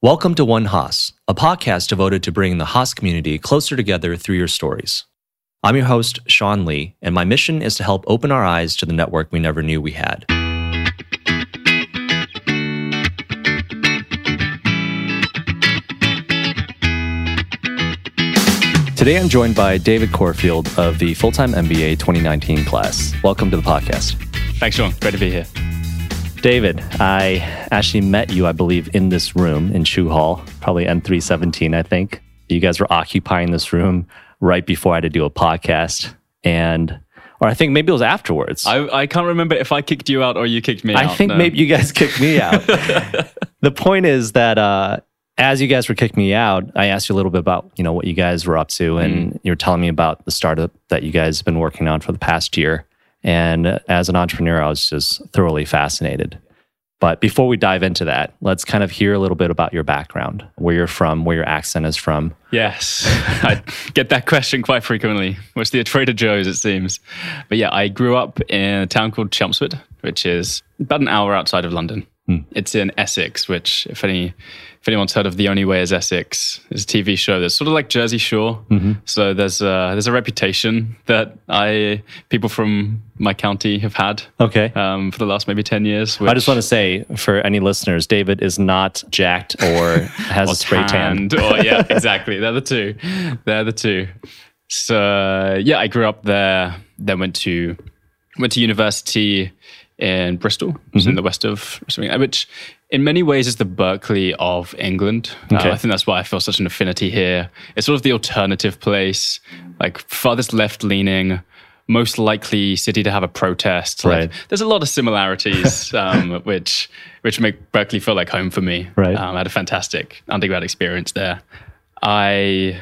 Welcome to One Haas, a podcast devoted to bringing the Haas community closer together through your stories. I'm your host, Sean Lee, and my mission is to help open our eyes to the network we never knew we had. Today I'm joined by David Corfield of the Full Time MBA 2019 class. Welcome to the podcast. Thanks, Sean. Great to be here. David, I actually met you, I believe, in this room in Chou Hall, probably M317, I think. You guys were occupying this room right before I had to do a podcast. And, or I think maybe it was afterwards. I, I can't remember if I kicked you out or you kicked me I out. think no. maybe you guys kicked me out. the point is that uh, as you guys were kicking me out, I asked you a little bit about you know what you guys were up to, and you were telling me about the startup that you guys have been working on for the past year. And as an entrepreneur, I was just thoroughly fascinated. But before we dive into that, let's kind of hear a little bit about your background, where you're from, where your accent is from. Yes, I get that question quite frequently. What's the Trader Joe's, it seems. But yeah, I grew up in a town called Chelmsford, which is about an hour outside of London. It's in Essex, which, if any, if anyone's heard of The Only Way is Essex, is a TV show that's sort of like Jersey Shore. So there's a, there's a reputation that I people from my county have had Okay. um, for the last maybe ten years. I just want to say for any listeners, David is not jacked or has or a spray tan. or yeah, exactly. They're the two. They're the two. So yeah, I grew up there. Then went to went to university in Bristol, Mm-hmm. in the west of something, which in many ways is the Berkeley of England. Uh, I think that's why I feel such an affinity here. It's sort of the alternative place, like farthest left leaning. Most likely city to have a protest. Like, Right. there's a lot of similarities, um, which which make Berkeley feel like home for me. Right. Um, I had a fantastic undergrad experience there. I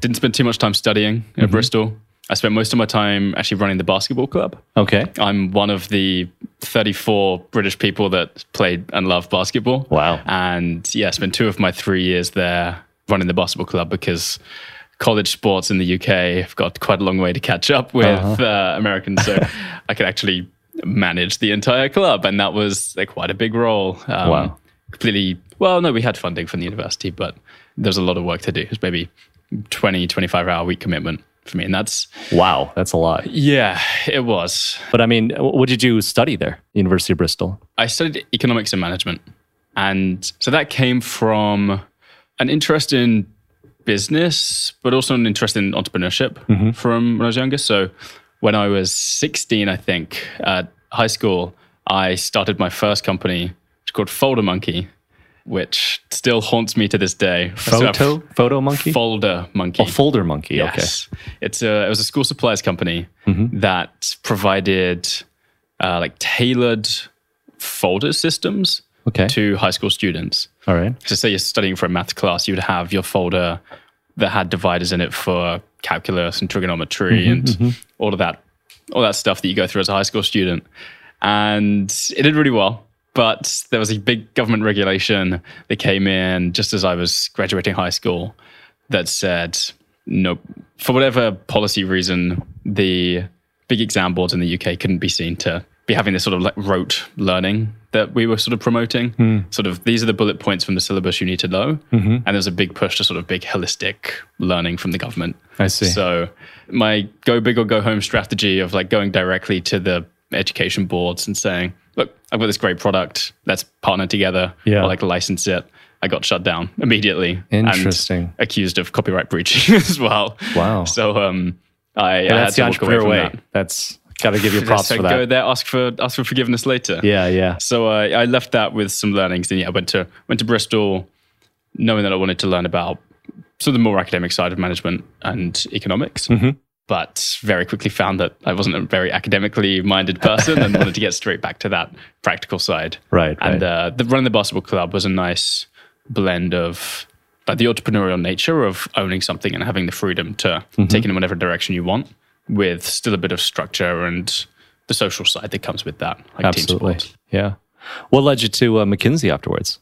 didn't spend too much time studying Mm-hmm. at Bristol. I spent most of my time actually running the basketball club. Okay. I'm one of the 34 British people that played and loved basketball. Wow. And yeah, I spent two of my three years there running the basketball club because college sports in the UK have got quite a long way to catch up with Uh-huh. uh, Americans. So I could actually manage the entire club. And that was like, quite a big role. Um, Wow. Completely, well, no, we had funding from the university, but there's a lot of work to do. It's maybe 20, 25 hour week commitment for me. And that's, Wow, that's a lot. yeah, it was. But I mean, what did you study there? University of Bristol. I studied economics and management. And so that came from an interest in business, but also an interest in entrepreneurship mm-hmm. from when I was younger. So when I was 16, I think, at high school, I started my first company, which is called Folder Monkey, which still haunts me to this day. Photo photo monkey. Folder Monkey. oh, folder monkey. Yes. It's a it was a school supplies company Mm-hmm. that provided uh, like tailored folder systems Okay. Okay. to high school students. All right. So say you're studying for a math class, you would have your folder that had dividers in it for calculus and trigonometry Mm-hmm, and all of that all that stuff that you go through as a high school student. And it did really well. But there was a big government regulation that came in just as I was graduating high school that said, no, for whatever policy reason, the big exam boards in the UK couldn't be seen to be having this sort of like rote learning that we were sort of promoting. Hmm. Sort of these are the bullet points from the syllabus you need to know. Mm-hmm. And there's a big push to sort of big holistic learning from the government. I see. So my go big or go home strategy of like going directly to the education boards and saying, look, I've got this great product. Let's partner together. Yeah. Or like license it. I got shut down immediately. and Interesting. accused of copyright breaching as well. Wow. So um, I, I had to walk away from way. that. That's got to give you props for like, Go there, ask for ask for forgiveness later. Yeah, yeah. So uh, I left that with some learnings. And yeah, I went to went to Bristol, knowing that I wanted to learn about sort of the more academic side of management and economics. Mm-hmm. But very quickly found that I wasn't a very academically minded person and wanted to get straight back to that practical side. Right, And right. uh, the running the basketball club was a nice blend of like the entrepreneurial nature of owning something and having the freedom to Mm-hmm. take it in whatever direction you want, with still a bit of structure and the social side that comes with that. Like Absolutely. Yeah. What led you to uh, McKinsey afterwards?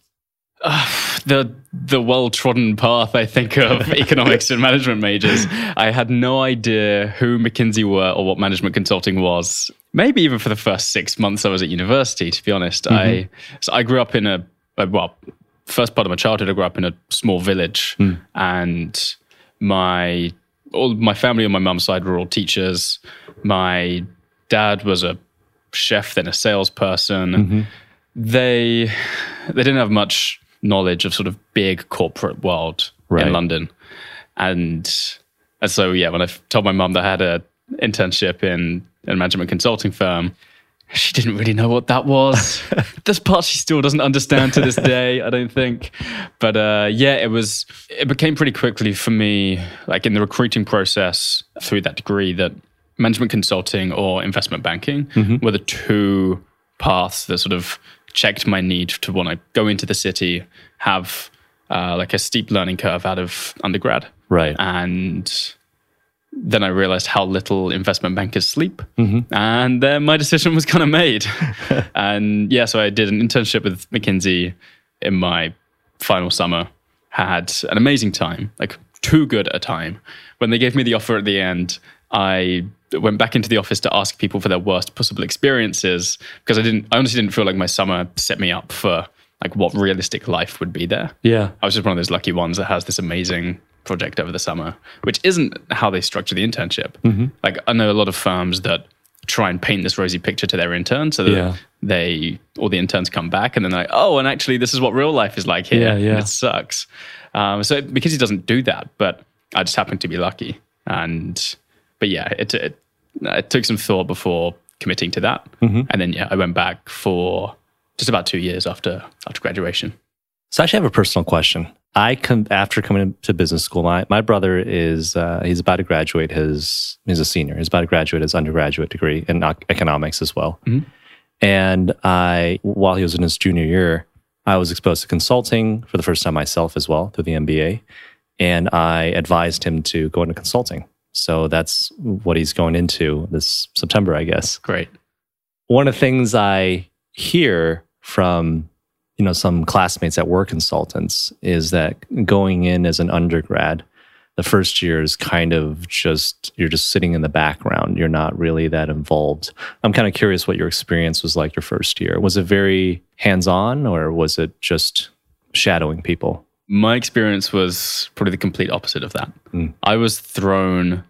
the the well trodden path, I think, of economics and management majors. I had no idea who McKinsey were or what management consulting was. Maybe even for the first six months I was at university. To be honest, I mm-hmm. so I grew up in a, a well first part of my childhood, I grew up in a small village, mm. and my all my family on my mum's side were all teachers. My dad was a chef, then a salesperson. Mm-hmm. They they didn't have much knowledge of sort of big corporate world Right. in London, and and so yeah, when I told my mum that I had a internship in a management consulting firm, she didn't really know what that was. this part she still doesn't understand to this day, I don't think. But uh, yeah, it was. It became pretty quickly for me, like in the recruiting process through that degree, that management consulting or investment banking were the two paths that sort of checked my need to want to go into the city, have uh, like a steep learning curve out of undergrad, Right. and then I realized how little investment bankers sleep. And then my decision was kind of made. and yeah, so I did an internship with McKinsey in my final summer, had an amazing time, like too good a time. When they gave me the offer at the end, I went back into the office to ask people for their worst possible experiences because I didn't, I honestly didn't feel like my summer set me up for like what realistic life would be there. yeah. I was just one of those lucky ones that has this amazing project over the summer, which isn't how they structure the internship. Like I know a lot of firms that try and paint this rosy picture to their interns so that Yeah. they all the interns come back and then they're like, oh, and actually this is what real life is like here. Yeah, yeah. It sucks. Um, so because he doesn't do that, but I just happened to be lucky. And but yeah, it it, it took some thought before committing to that. And then yeah, I went back for just about two years after after graduation. So I actually have a personal question. I come after coming to business school. My my brother is uh, he's about to graduate his he's a senior. He's about to graduate his undergraduate degree in economics as well. And I while he was in his junior year, I was exposed to consulting for the first time myself as well through the MBA, and I advised him to go into consulting. So that's what he's going into this September, I guess Great. one of the things I hear from you know some classmates that were consultants is that going in as an undergrad, the first year is kind of just you're just sitting in the background. You're not really that involved. I'm kind of curious what your experience was like your first year. Was it very hands-on or was it just shadowing people? My experience was probably the complete opposite of that. Mm. I was thrown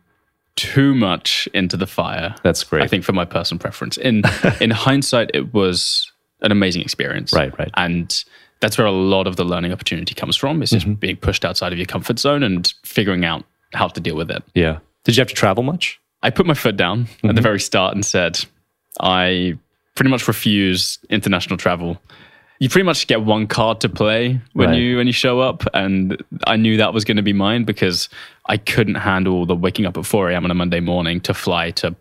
too much into the fire. That's great. I think for my personal preference. In in hindsight, it was an amazing experience. Right, right. And that's where a lot of the learning opportunity comes from. It's just Mm-hmm. being pushed outside of your comfort zone and figuring out how to deal with it. yeah. Did you have to travel much? I put my foot down at Mm-hmm. the very start and said, I pretty much refuse international travel. You pretty much get one card to play when Right. you when you show up, and I knew that was going to be mine because I couldn't handle the waking up at 4 a.m. on a Monday morning to fly to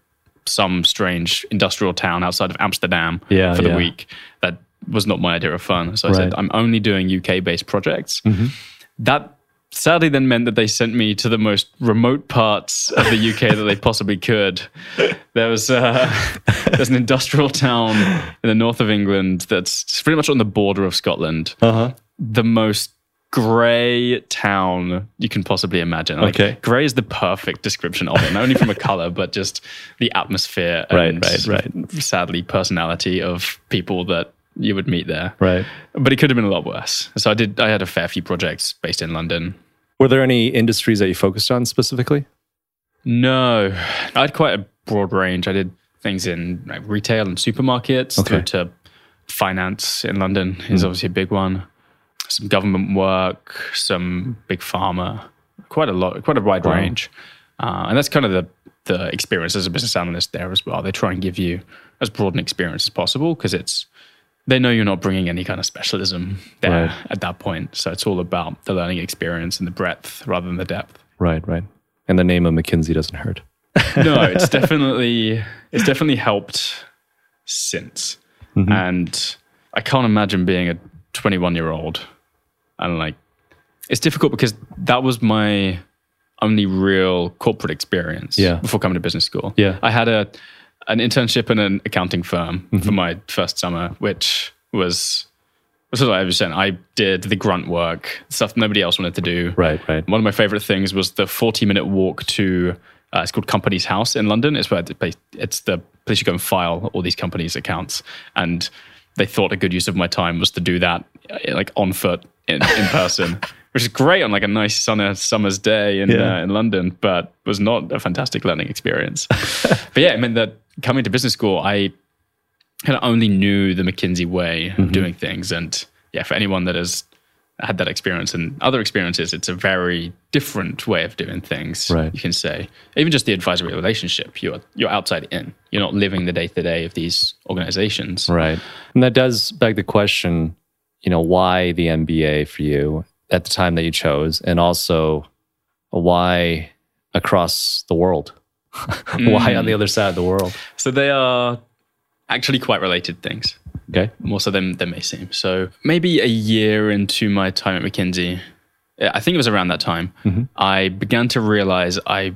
some strange industrial town outside of Amsterdam Yeah, for the yeah. week. That was not my idea of fun. So I Right. said, I'm only doing UK based projects. Mm-hmm. That sadly then meant that they sent me to the most remote parts of the UK that they possibly could. There was uh, there's an industrial town in the north of England that's pretty much on the border of Scotland. Uh-huh. The most grey town you can possibly imagine. Like, Okay. grey is the perfect description of it, not only from a color, but just the atmosphere Right, and right, right. sadly personality of people that you would meet there. Right. But it could have been a lot worse. So I did. I had a fair few projects based in London. Were there any industries that you focused on specifically? No, I had quite a broad range. I did things in like, retail and supermarkets Okay. through to finance in London is obviously a big one. Some government work, some big pharma, quite a lot, quite a wide Wow. range. Uh, and that's kind of the the experience as a business analyst there as well. They try and give you as broad an experience as possible because it's they know you're not bringing any kind of specialism there Right. at that point. So it's all about the learning experience and the breadth rather than the depth. Right, right. And the name of McKinsey doesn't hurt. no, it's definitely it's definitely helped since. Mm-hmm. And I can't imagine being a 21 year old and like it's difficult because that was my only real corporate experience Yeah. before coming to business school. Yeah. I had a an internship in an accounting firm Mm-hmm. for my first summer, which was sort of I was saying, I did the grunt work, stuff nobody else wanted to do. Right, right. One of my favorite things was the 40 minute walk to, uh, it's called Companies House in London. It's where the place, it's the place you go and file all these companies' accounts. And they thought a good use of my time was to do that uh, like on foot in, in person, which is great on like a nice summer summer's day in Yeah. uh, in London, but was not a fantastic learning experience. but yeah, I mean that coming to business school, I kind of only knew the McKinsey way Mm-hmm. of doing things, and yeah, for anyone that has had that experience and other experiences, it's a very different way of doing things. Right. You can say even just the advisory relationship, you're you're outside in. You're not living the day to day of these organizations. Right. And that does beg the question, you know, why the MBA for you at the time that you chose, and also why across the world? why on hmm. the other side of the world? So they are actually quite related things. Okay. more so than, than may seem. So maybe a year into my time at McKinsey, I think it was around that time, mm-hmm. I began to realize I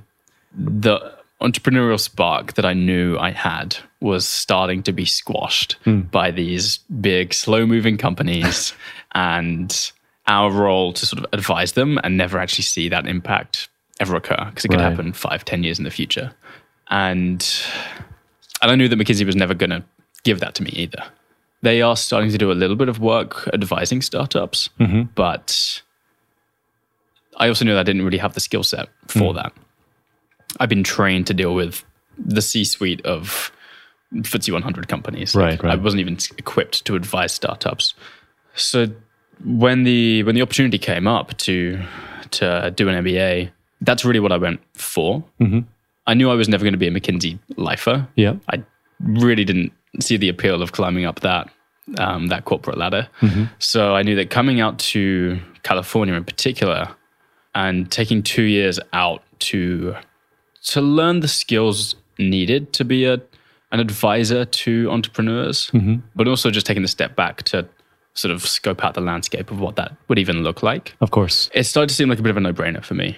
the entrepreneurial spark that I knew I had was starting to be squashed hmm. by these big, slow moving companies and our role to sort of advise them and never actually see that impact ever occur because it could Right. happen five, ten years in the future. And and I knew that McKinsey was never going to give that to me either. They are starting to do a little bit of work advising startups, mm-hmm. but I also knew that I didn't really have the skill set for mm. that. I've been trained to deal with the C suite of FTSE 100 companies. Right, right. I wasn't even equipped to advise startups. So when the when the opportunity came up to to do an MBA, that's really what I went for. Mm-hmm. I knew I was never going to be a McKinsey lifer. Yeah. I really didn't see the appeal of climbing up that um, that corporate ladder. Mm-hmm. So I knew that coming out to California in particular, and taking two years out to to learn the skills needed to be a an advisor to entrepreneurs, mm-hmm. but also just taking the step back to sort of scope out the landscape of what that would even look like Of course. it started to seem like a bit of a no-brainer for me,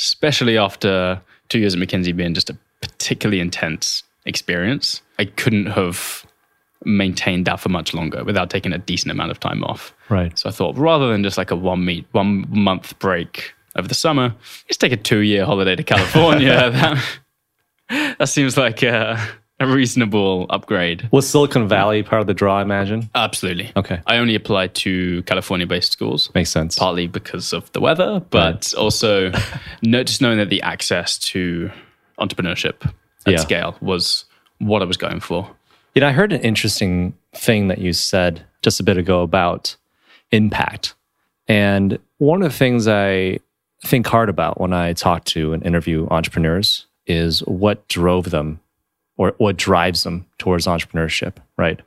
especially after two years at McKinsey being just a particularly intense experience. I couldn't have maintained that for much longer without taking a decent amount of time off. Right. So I thought, rather than just like a one meet, one month break over the summer, just take a two-year holiday to California. that, that seems like a, a reasonable upgrade. Was Silicon Valley part of the draw, I imagine? Absolutely. Okay. I only applied to California-based schools Makes sense. partly because of the weather, but also no, just knowing that the access to entrepreneurship at Yeah. scale was what I was going for. You know, I heard an interesting thing that you said just a bit ago about impact. And one of the things I think hard about when I talk to and interview entrepreneurs is what drove them or what drives them towards entrepreneurship, right?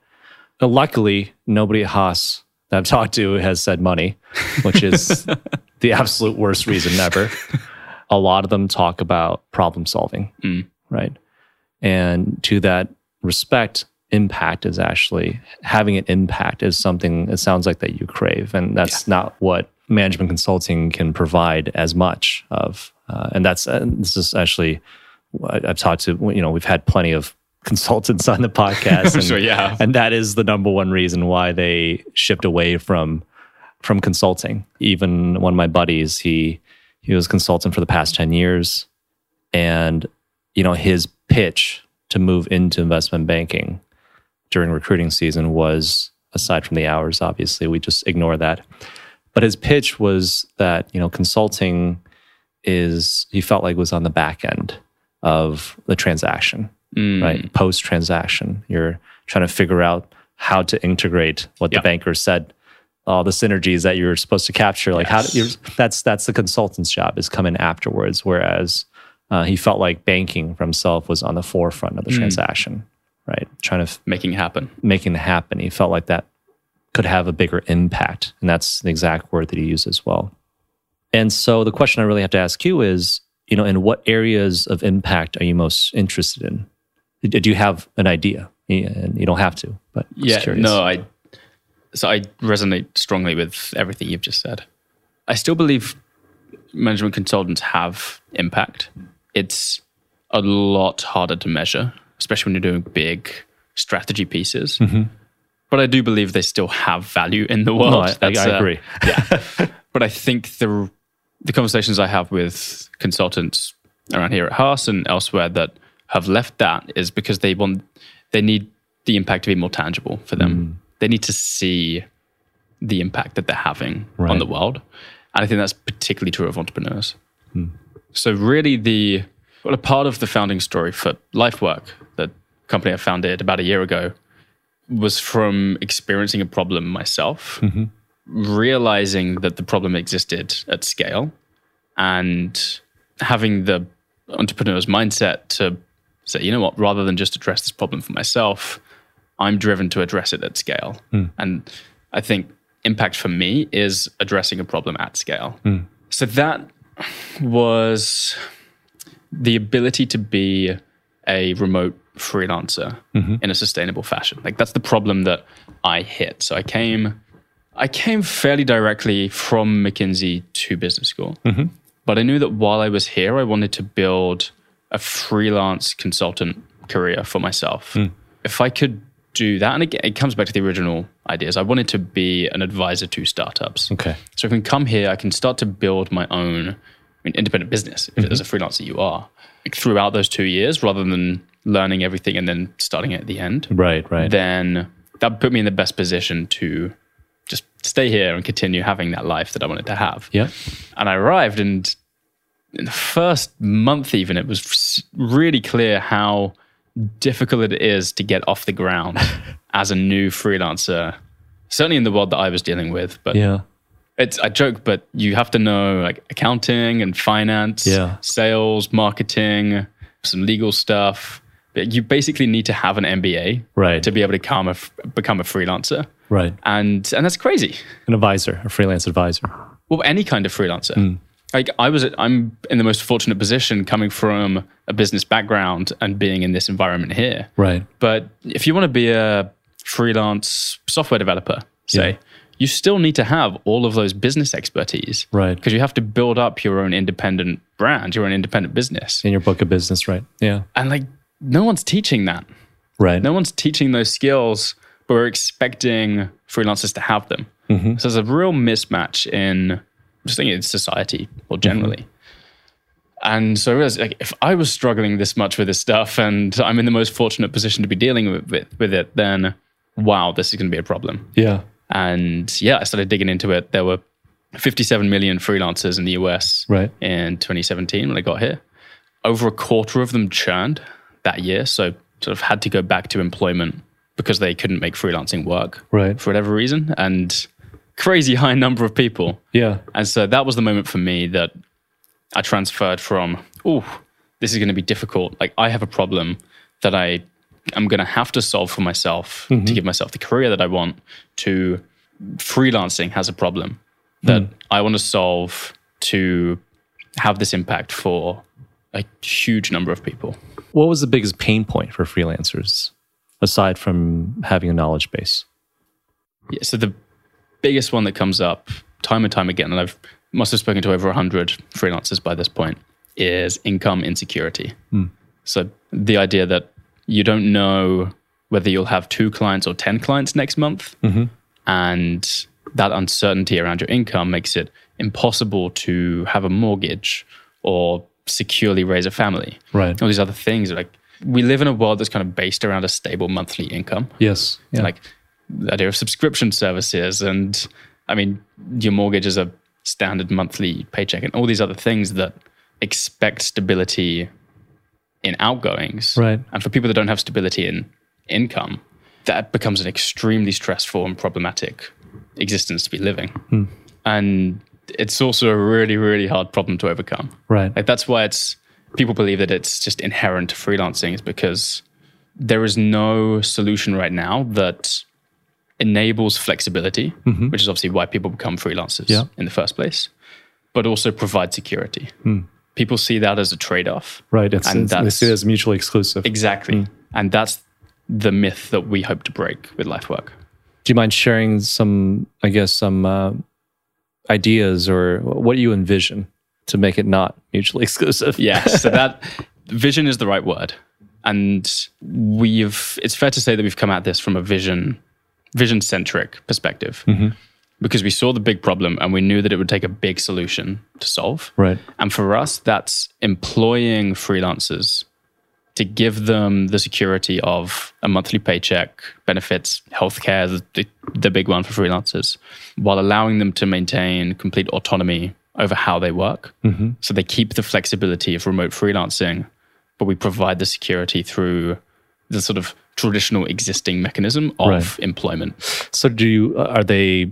Now, luckily, nobody at Haas that I've talked to has said money, which is the absolute worst reason ever. A lot of them talk about problem solving, right? And to that respect, impact is actually having an impact is something it sounds like that you crave. And that's not what management consulting can provide as much of. Uh, and that's, uh, this is actually, I've talked to, you know, we've had plenty of consultants on the podcast. And, Sure, yeah. and that is the number one reason why they shift away from from consulting. Even one of my buddies, he he was a consultant for the past 10 years and you know his pitch to move into investment banking during recruiting season was aside from the hours obviously we just ignore that but his pitch was that you know consulting is he felt like was on the back end of the transaction right? Post transaction you're trying to figure out how to integrate what the banker said all the synergies that you're supposed to capture like how do that's that's the consultant's job is come in afterwards whereas uh, he felt like banking for himself was on the forefront of the transaction right? Trying to Making happen. making it happen. He felt like that could have a bigger impact and that's the exact word that he used as well. And so the question i really have to ask you is you know in what areas of impact are you most interested in do you have an idea and you don't have to but Yeah, curious. no, I so I resonate strongly with everything you've just said. I still believe management consultants have impact. It's a lot harder to measure, especially when you're doing big strategy pieces. But I do believe they still have value in the world. no, I, I, That's, I uh, agree but I think the the conversations I have with consultants around here at Haas and elsewhere that have left that is because they want they need the impact to be more tangible for them. Mm. They need to see the impact that they're having Right. on the world. And I think that's particularly true of entrepreneurs. Hmm. So really the well, a part of the founding story for LifeWork, the company I founded about a year ago, was from experiencing a problem myself, mm-hmm. Realizing that the problem existed at scale, and having the entrepreneur's mindset to say, you know what, rather than just address this problem for myself, I'm driven to address it at scale. Hmm. And I think impact for me is addressing a problem at scale. Hmm. So that was the ability to be a remote freelancer mm-hmm. in a sustainable fashion. Like that's the problem that I hit. So I came I came fairly directly from McKinsey to business school. Mm-hmm. But I knew that while I was here, I wanted to build a freelance consultant career for myself. Hmm. If I could do that, and again, it comes back to the original ideas, I wanted to be an advisor to startups. Okay. So if I can come here, I can start to build my own I mean, independent business if as mm-hmm. a freelancer you are like, throughout those two years rather than learning everything and then starting at the end. Right, right. Then that put me in the best position to stay here and continue having that life that I wanted to have. yeah. And I arrived, and in the first month, even, it was really clear how difficult it is to get off the ground as a new freelancer. Certainly in the world that I was dealing with, but Yeah. it's I joke, but you have to know like accounting and finance, Yeah. sales, marketing, some legal stuff. But you basically need to have an MBA Right. to be able to become a become a freelancer, Right. and and that's crazy. An advisor, a freelance advisor. Well, any kind of freelancer. Hmm. Like I was, I'm in the most fortunate position coming from a business background and being in this environment here. Right. But if you want to be a freelance software developer, say, Yeah. you still need to have all of those business expertise. Right. Because you have to build up your own independent brand, your own independent business. In your book of business, right? Yeah. And like, no one's teaching that. Right. No one's teaching those skills, but we're expecting freelancers to have them. Mm-hmm. So there's a real mismatch in just thinking in society or generally. And so I realized, like, if I was struggling this much with this stuff, and I'm in the most fortunate position to be dealing with with, with it, then wow, this is going to be a problem. Yeah. And yeah, I started digging into it. There were 57 million freelancers in the US Right. in 2017 when I got here. Over a quarter of them churned that year, so sort of had to go back to employment because they couldn't make freelancing work Right. for whatever reason, and crazy high number of people. Yeah. And so that was the moment for me that I transferred from, oh, this is going to be difficult. Like I have a problem that I am going to have to solve for myself to mm-hmm. give myself the career that I want. To freelancing has a problem that hmm. I want to solve to have this impact for a huge number of people. What was the biggest pain point for freelancers aside from having a knowledge base? Yeah, so the biggest one that comes up time and time again, and I've must have spoken to over 100 freelancers by this point, is income insecurity. Hmm. So the idea that you don't know whether you'll have two clients or 10 clients next month. Mm-hmm. And that uncertainty around your income makes it impossible to have a mortgage or securely raise a family. Right. All these other things. Like we live in a world that's kind of based around a stable monthly income Yes. Yeah. like the idea of subscription services and i mean your mortgage is a standard monthly paycheck and all these other things that expect stability in outgoings Right. and for people that don't have stability in income that becomes an extremely stressful and problematic existence to be living Hmm. and it's also a really really hard problem to overcome right. like that's why it's people believe that it's just inherent to freelancing is because there is no solution right now that enables flexibility, mm-hmm. which is obviously why people become freelancers Yeah. in the first place, but also provide security. Hmm. People see that as a trade-off. Right. It's, And it's, they see it as mutually exclusive. Exactly. Hmm. And that's the myth that we hope to break with LifeWork. Do you mind sharing some, I guess, some uh, ideas or what you envision to make it not mutually exclusive? Yes. So that vision is the right word. And we've it's fair to say that we've come at this from a vision vision centric perspective. Mm-hmm. Because we saw the big problem and we knew that it would take a big solution to solve. Right. And for us, that's employing freelancers to give them the security of a monthly paycheck, benefits, healthcare, the, the big one for freelancers, while allowing them to maintain complete autonomy over how they work. Mm-hmm. So they keep the flexibility of remote freelancing, but we provide the security through the sort of traditional existing mechanism of right. employment. So do you are they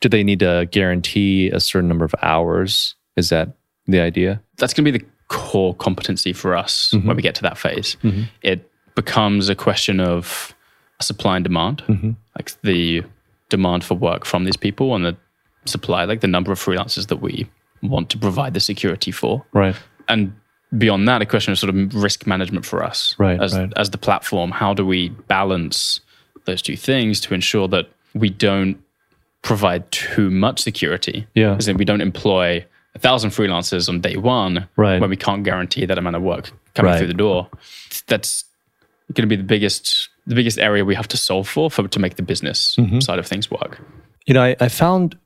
do they need to guarantee a certain number of hours? Is that the idea? That's going to be the core competency for us mm-hmm. when we get to that phase. Mm-hmm. It becomes a question of supply and demand, mm-hmm. like the demand for work from these people and the supply, like the number of freelancers that we want to provide the security for. Right. And beyond that, a question of sort of risk management for us right, as, right. as the platform. How do we balance those two things to ensure that we don't provide too much security? Yeah. As in, we don't employ a thousand freelancers on day one right. when we can't guarantee that amount of work coming right. through the door. That's going to be the biggest the biggest area we have to solve for, for to make the business mm-hmm. side of things work. You know, I, I found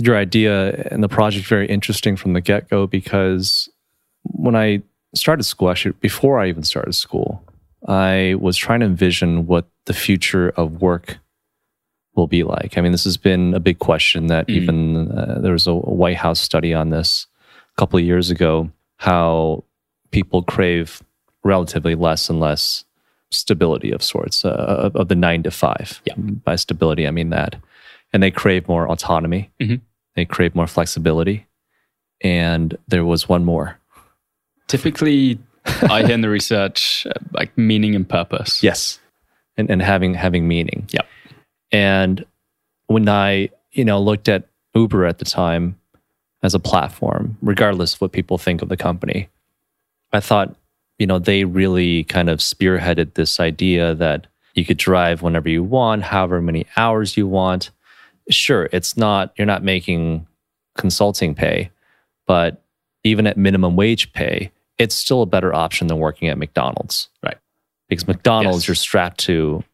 your idea and the project very interesting from the get go because when I started school, actually before I even started school, I was trying to envision what the future of work will be like. I mean, this has been a big question that mm. even uh, there was a White House study on this a couple of years ago how people crave relatively less and less stability of sorts uh, of the nine to five. Yeah. By stability, I mean that. And they crave more autonomy, mm-hmm. They create more flexibility. And there was one more. Typically, I hear in the research uh, like meaning and purpose. Yes. And, and having having meaning. Yep. And when I, you know, looked at Uber at the time as a platform, regardless of what people think of the company, I thought, you know, they really kind of spearheaded this idea that you could drive whenever you want, however many hours you want. Sure, it's not, you're not making consulting pay, but even at minimum wage pay, it's still a better option than working at McDonald's. Right. Because McDonald's, yes. you're strapped to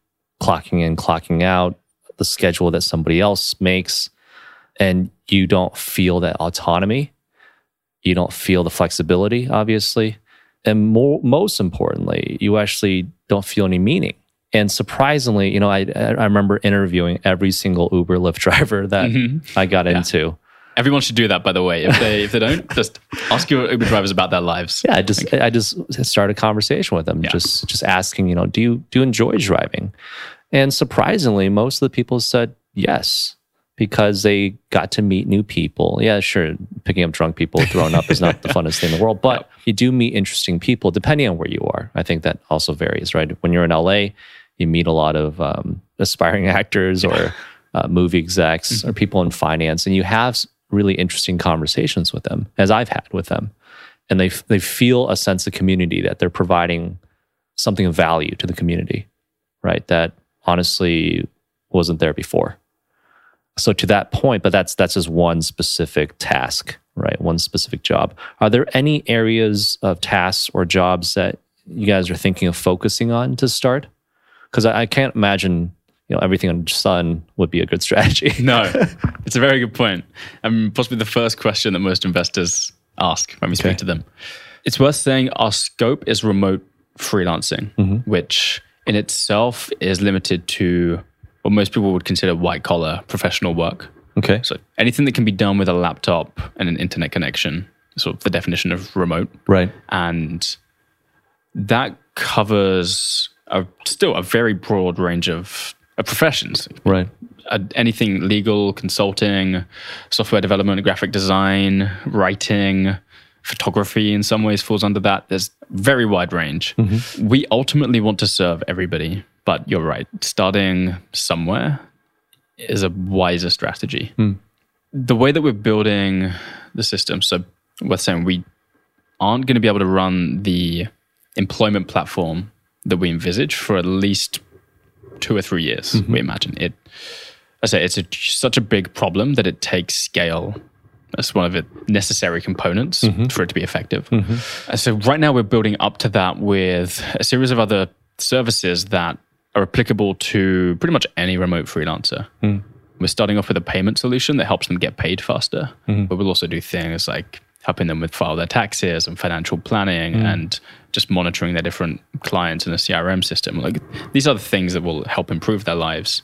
clocking in, clocking out, the schedule that somebody else makes and you don't feel that autonomy you don't feel the flexibility obviously and more, most importantly you actually don't feel any meaning and surprisingly you know i, I remember interviewing every single uber lyft driver that mm-hmm. i got yeah. into everyone should do that by the way if they if they don't just ask your uber drivers about their lives yeah i just i just start a conversation with them yeah. just just asking you know do you do you enjoy driving and surprisingly, most of the people said yes because they got to meet new people. Yeah, sure, picking up drunk people throwing up is not the funnest thing in the world, but you do meet interesting people depending on where you are. I think that also varies, right? When you're in LA, you meet a lot of um, aspiring actors or uh, movie execs mm-hmm. or people in finance, and you have really interesting conversations with them, as I've had with them. And they, they feel a sense of community that they're providing something of value to the community, right? That honestly wasn't there before. So to that point, but that's that's just one specific task, right? One specific job. Are there any areas of tasks or jobs that you guys are thinking of focusing on to start? Because I, I can't imagine you know everything on sun would be a good strategy. no, it's a very good point, and possibly the first question that most investors ask when we speak to them. It's worth saying our scope is remote freelancing, mm-hmm. which in itself is limited to what most people would consider white collar professional work. Okay. So anything that can be done with a laptop and an internet connection, sort of the definition of remote. Right. And that covers a, still a very broad range of, of professions. Right. Uh, anything legal, consulting, software development, graphic design, writing, photography in some ways falls under that. There's very wide range. Mm-hmm. We ultimately want to serve everybody, but you're right. Starting somewhere is a wiser strategy. Mm. The way that we're building the system, so we're saying we aren't going to be able to run the employment platform that we envisage for at least two or three years. Mm-hmm. We imagine it. I say it's a, such a big problem that it takes scale as one of the necessary components mm-hmm. for it to be effective. Mm-hmm. So right now we're building up to that with a series of other services that are applicable to pretty much any remote freelancer. Mm. We're starting off with a payment solution that helps them get paid faster, mm-hmm. but we'll also do things like helping them with file their taxes and financial planning and just monitoring their different clients in a CRM system. Like these are the things that will help improve their lives.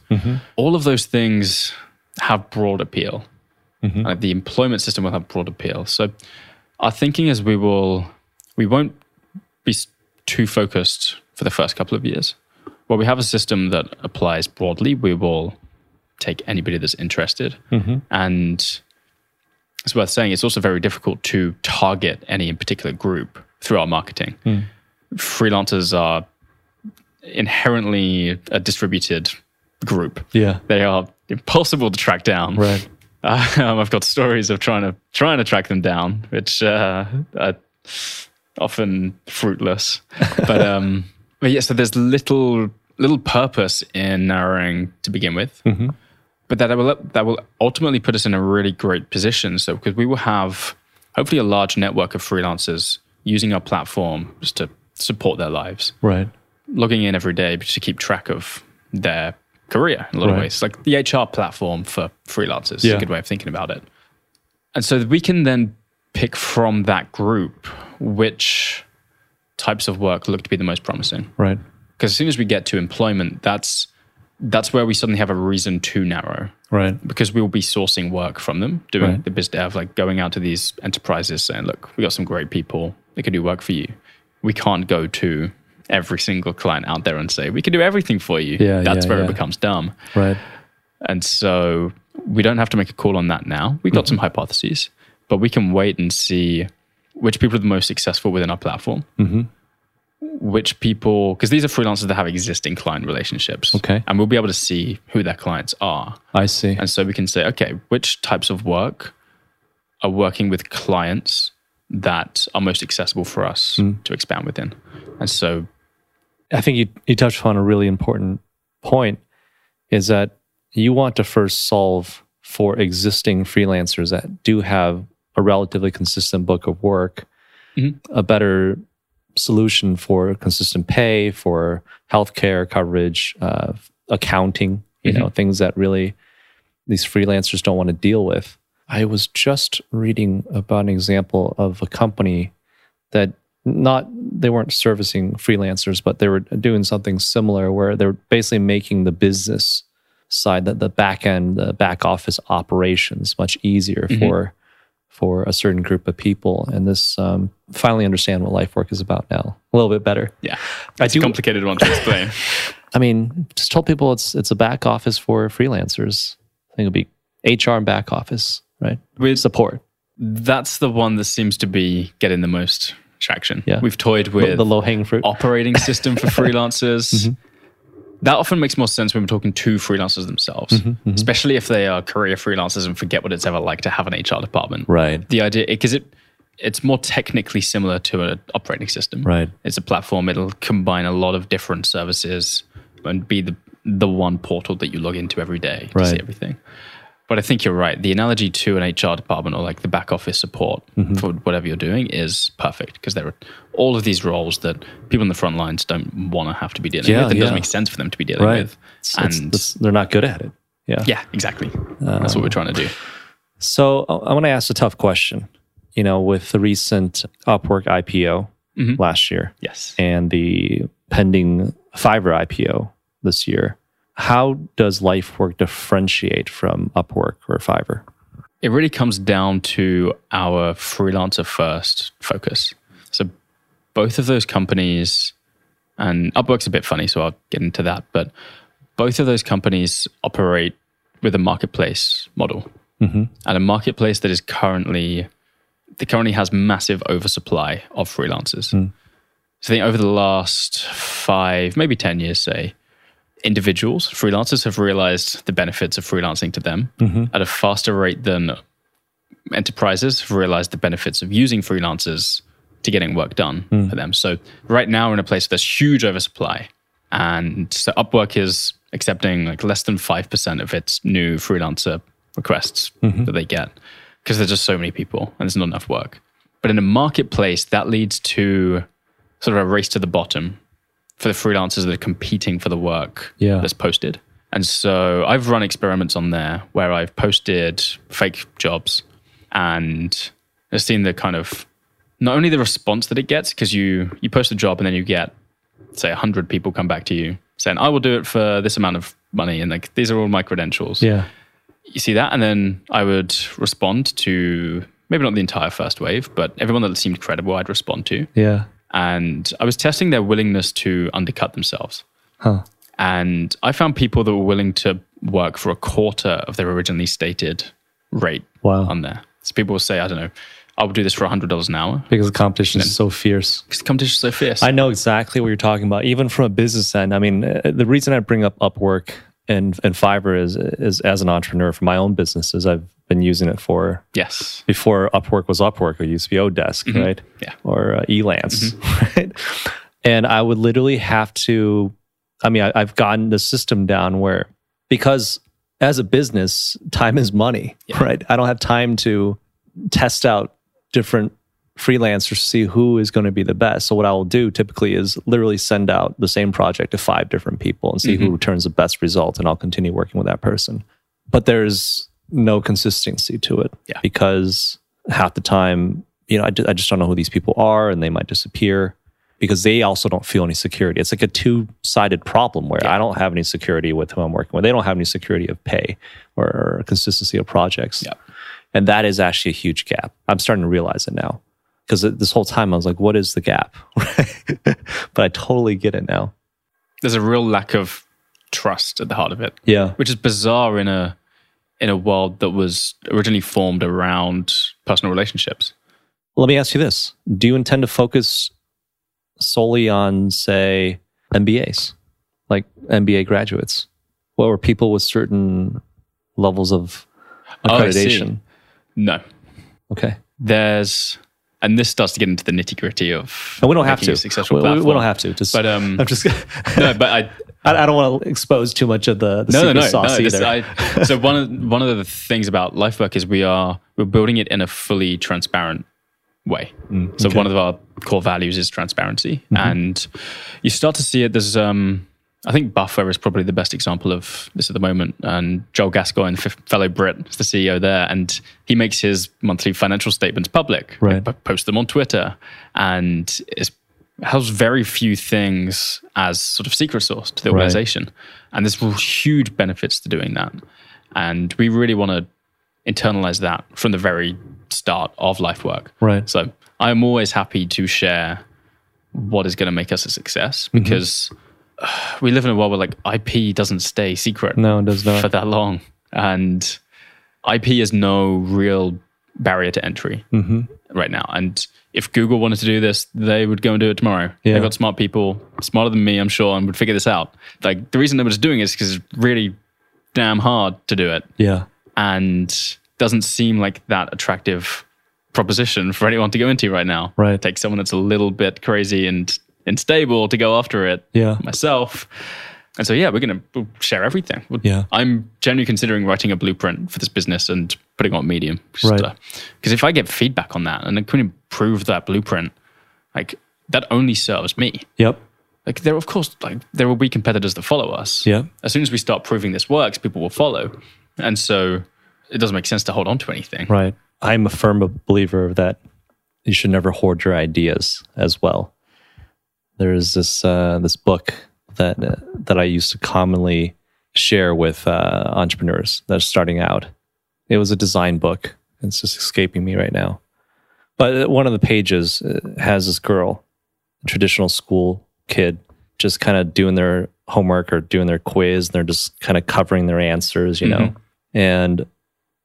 All of those things have broad appeal. Like the employment system will have broad appeal. So our thinking is we will we won't be too focused for the first couple of years. Well, we have a system that applies broadly. We will take anybody that's interested, and it's worth saying it's also very difficult to target any particular group through our marketing. Freelancers are inherently a distributed group. Yeah. They are impossible to track down. Right. Um, I've got stories of trying to trying to track them down, which uh, are often fruitless. But um, but yeah, so there's little little purpose in narrowing to begin with. Mm-hmm. But that will that will ultimately put us in a really great position. So because we will have hopefully a large network of freelancers using our platform just to support their lives Right. logging in every day to keep track of their career in a lot of ways. Like the HR platform for freelancers is Yeah. a good way of thinking about it. And so we can then pick from that group which types of work look to be the most promising. Right. Because as soon as we get to employment, that's that's where we suddenly have a reason to narrow Right. because we will be sourcing work from them, doing Right. the biz dev, like going out to these enterprises saying, look, we got some great people They can do work for you. We can't go to every single client out there and say, we can do everything for you. Yeah, That's yeah, where yeah. it becomes dumb. Right. And so we don't have to make a call on that now. We've got some Mm-hmm. hypotheses, but we can wait and see which people are the most successful within our platform. Mm-hmm. Which people, because these are freelancers that have existing client relationships. Okay. And we'll be able to see who their clients are. I see. And so we can say, okay, which types of work are working with clients that are most accessible for us Hmm. to expand within? And so, I think you, you touched upon a really important point is that you want to first solve for existing freelancers that do have a relatively consistent book of work, Mhm. a better solution for consistent pay, for healthcare coverage, uh, accounting, you know, things that really these freelancers don't want to deal with. I was just reading about an example of a company that not they weren't servicing freelancers, but they were doing something similar where they're basically making the business side, that the back end, the back office operations much easier for for a certain group of people. And this um, finally understand what LifeWork is about now a little bit better. yeah, I it's a do. complicated one to explain. I mean, just tell people it's it's a back office for freelancers. I think it'll be HR and back office, right? With Support. that's the one that seems to be getting the most traction. Yeah. We've toyed The, with the low hanging fruit. operating system for freelancers. Mm-hmm. That often makes more sense when we're talking to freelancers themselves, Mm-hmm, especially if they are career freelancers and forget what it's ever like to have an HR department. Right. the idea because it it's more technically similar to an operating system. Right. It's a platform. It'll combine a lot of different services and be the the one portal that you log into every day to see everything. But I think you're right. The analogy to an HR department or like the back office support Mm-hmm. for whatever you're doing is perfect because there are all of these roles that people in the front lines don't want to have to be dealing Yeah, with. It yeah. doesn't make sense for them to be dealing Right. with. It's- and it's- they're not good at it. Yeah. yeah, exactly. That's what we're trying to do. So I I want to ask a tough question. You know, with the recent Upwork IPO Mhm. last year Yes. and the pending Fiverr IPO this year, how does LifeWork differentiate from Upwork or Fiverr? it really comes down to our freelancer first focus. So both of those companies, and Upwork's a bit funny, so I'll get into that, but both of those companies operate with a marketplace model. Mhm. And a marketplace that is currently that currently has massive oversupply of freelancers. Hmm. So I think over the last five, maybe ten years, say, individuals, freelancers have realized the benefits of freelancing to them mm-hmm. at a faster rate than enterprises have realized the benefits of using freelancers to getting work done hmm. for them. So right now we're in a place where there's huge oversupply. And so Upwork is accepting like less than 5% of its new freelancer requests mm-hmm. that they get because there's just so many people and there's not enough work. But in a marketplace, that leads to sort of a race to the bottom for the freelancers that are competing for the work Yeah. that's posted. And so I've run experiments on there where I've posted fake jobs and I've seen the kind of not only the response that it gets because you you post a job and then you get say 100 people come back to you saying i will do it for this amount of money and like these are all my credentials Yeah. You see that and then i would respond to maybe not the entire first wave but everyone that seemed credible i'd respond to Yeah. and i was testing their willingness to undercut themselves Huh. and i found people that were willing to work for a quarter of their originally stated rate Wow. on there so people will say i don't know i will do this for $100 an hour because the competition is so fierce. because the competition is so fierce I know exactly what you're talking about, even from a business end. I mean, uh, the reason I bring up Upwork and and Fiverr is is as an entrepreneur for my own businesses, I've been using it for yes before Upwork was Upwork. It used to be Odesk, right? Yeah. Or uh, Elance, right? And I would literally have to. I mean, I, I've gotten the system down where because as a business, time is money, right? I don't have time to test out different freelancers to see who is going to be the best. So what I will do typically is literally send out the same project to five different people and see who mm-hmm. returns the best result, and I'll continue working with that person. But there's no consistency to it Yeah. because half the time, you know, I, just don't know who these people are, and they might disappear because they also don't feel any security. It's like a two sided problem where I don't have any security with who I'm working with. They don't have any security of pay or consistency of projects. Yeah. And that is actually a huge gap. I'm starting to realize it now because this whole time I was like, what is the gap? but I totally get it now. there's a real lack of trust at the heart of it Yeah. which is bizarre in a in a world that was originally formed around personal relationships Let me ask you this Do you intend to focus solely on, say, MBAs, like MBA graduates, or people with certain levels of Oh, accreditation? no okay. there's and this starts to get into the nitty gritty of And we don't have to. successful we, we- we don't have to. Just, but um I'm just. no but i I, I don't want to expose too much of the, the no, no, no, sauce no. either. I- so one of one of the things about LifeWork is we are we're building it in a fully transparent way. so Mm, okay. Mm-hmm. one of our core values is transparency, and you start to see it. There's um, I think Buffer is probably the best example of this at the moment, and Joel Gascoigne, fellow Brit, is the CEO there, and he makes his monthly financial statements public, Right. Posts them on Twitter, and is has very few things as sort of secret source to the Right. organization. And there's huge benefits to doing that. And we really want to internalize that from the very start of LifeWork. Right. So I'm always happy to share what is going to make us a success because uh, we live in a world where like IP doesn't stay secret no, it does not. for that long. And IP is no real barrier to entry hmm right now. And if Google wanted to do this, they would go and do it tomorrow. Yeah. They've got smart people, smarter than me, I'm sure, and would figure this out. Like the reason nobody's doing it is because it's really damn hard to do it Yeah. and doesn't seem like that attractive proposition for anyone to go into right now. Right. Take someone that's a little bit crazy and unstable to go after it. Yeah. Myself. And so yeah, we're gonna we'll share everything. We'll- Yeah. I'm genuinely considering writing a blueprint for this business and putting it on Medium. Right. Uh, because if I get feedback on that and I can improve that blueprint, like that only serves me. Yep. Like there, of course, like there will be competitors that follow us. Yep. As soon as we start proving this works, people will follow, and so it doesn't make sense to hold on to anything. Right. I'm a firm believer that you should never hoard your ideas as well. There's this uh, this book that that I used to commonly share with uh, entrepreneurs that are starting out. It was a design book. It's just escaping me right now. But one of the pages uh, has this girl, a traditional school kid, just kind of doing their homework or doing their quiz. And they're just kind of covering their answers, you know. Mhm. And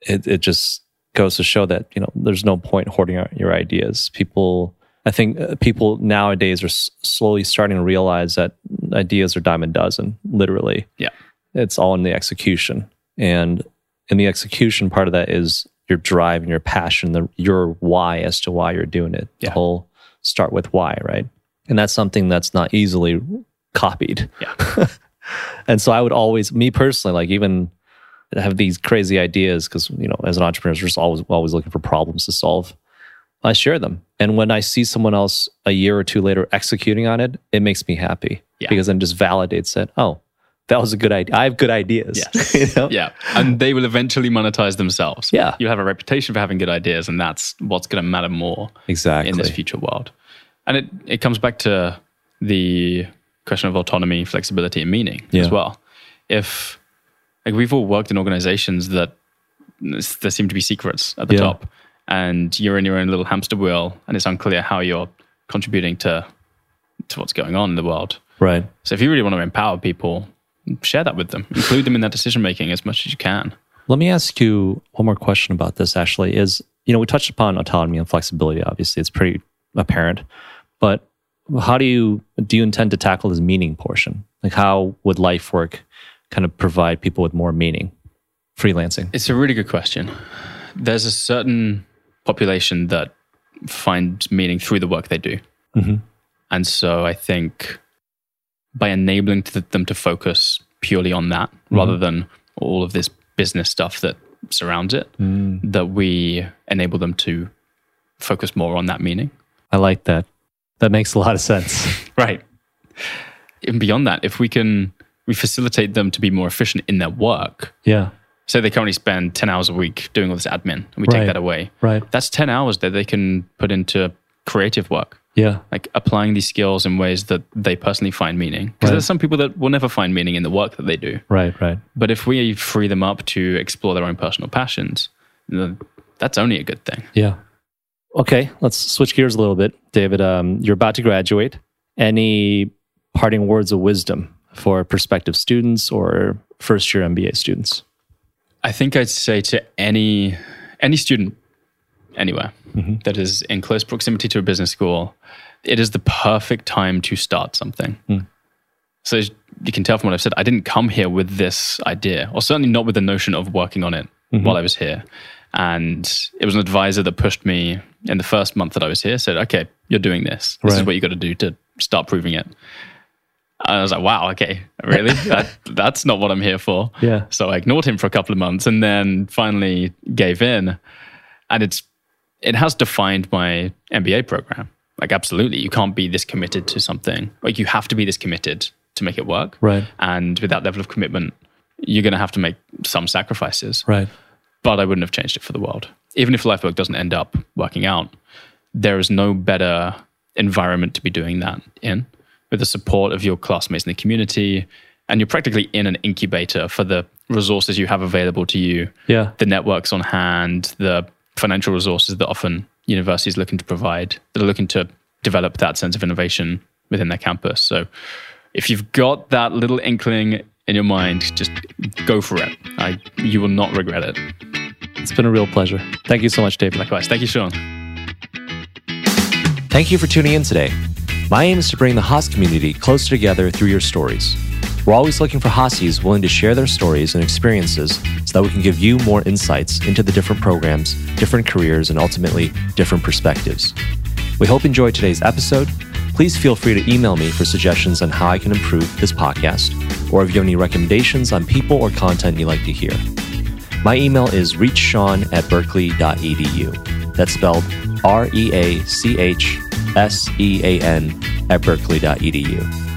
it it just goes to show that you know there's no point hoarding your ideas. People, I think uh, people nowadays are s- slowly starting to realize that ideas are dime a dozen. Literally, Yeah. it's all in the execution, and in the execution part of that is your drive and your passion, the your why as to why you're doing it. The Yeah. whole start with why, right? And that's something that's not easily copied. Yeah. and so I would always, me personally, like even have these crazy ideas because you know, as an entrepreneur, you're just always always looking for problems to solve. I share them, and when I see someone else a year or two later executing on it, it makes me happy Yeah. because then just validates that oh, that was a good idea. I have good ideas. Yes. you know? Yeah. And they will eventually monetize themselves. Yeah. You have a reputation for having good ideas, and that's what's going to matter more Exactly. in this future world. And it, it comes back to the question of autonomy, flexibility, and meaning Yeah. as well. If like we've all worked in organizations that there seem to be secrets at the Yeah. top, and you're in your own little hamster wheel, and it's unclear how you're contributing to to what's going on in the world. Right. So if you really want to empower people, share that with them, include them in that decision making as much as you can. Let me ask you one more question about this actually is, you know, we touched upon autonomy and flexibility. Obviously, it's pretty apparent. But how do you do you intend to tackle this meaning portion? Like how would LifeWork kind of provide people with more meaning? Freelancing. It's a really good question. There's a certain population that finds meaning through the work they do. Mhm. And so I think by enabling to them to focus purely on that rather than all of this business stuff that surrounds it, that we enable them to focus more on that meaning. I like that. That makes a lot of sense. Right. And beyond that, if we can we facilitate them to be more efficient in their work. yeah. So they currently spend 10 hours a week doing all this admin and we Right. take that away. Right. That's 10 hours that they can put into creative work, Yeah. like applying these skills in ways that they personally find meaning. Because Right. there's some people that will never find meaning in the work that they do. Right. Right. But if we free them up to explore their own personal passions, then that's only a good thing. Yeah. Okay, let's switch gears a little bit. David, um, you're about to graduate. Any parting words of wisdom for prospective students or first year MBA students? I think I'd say to any any student anywhere mm-hmm. that is in close proximity to a business school, it is the perfect time to start something. Hmm. So as you can tell from what I've said, I didn't come here with this idea, or certainly not with the notion of working on it mm-hmm. while I was here. And it was an advisor that pushed me in the first month that I was here, said, okay, you're doing this. This is what you got to do to start proving it. I was like, wow, okay, really? that, that's not what I'm here for. Yeah. So I ignored him for a couple of months and then finally gave in. And it's it has defined my MBA program. Like absolutely, you can't be this committed to something. Like you have to be this committed to make it work. Right. And with that level of commitment, you're going to have to make some sacrifices. Right. But I wouldn't have changed it for the world. Even if Lifework doesn't end up working out, there is no better environment to be doing that in with the support of your classmates in the community. And you're practically in an incubator for the resources you have available to you, Yeah. the networks on hand, the financial resources that often universities are looking to provide, that are looking to develop that sense of innovation within their campus. So if you've got that little inkling in your mind, just go for it. I, you will not regret it. It's been a real pleasure. Thank you so much, David. Likewise. Thank you, Sean. Thank you for tuning in today. My aim is to bring the Haas community closer together through your stories. We're always looking for Haasies willing to share their stories and experiences so that we can give you more insights into the different programs, different careers, and ultimately different perspectives. We hope you enjoyed today's episode. Please feel free to email me for suggestions on how I can improve this podcast, or if you have any recommendations on people or content you'd like to hear. My email is reachsean at berkeley.edu. That's spelled R E A C H S E A N at berkeley.edu.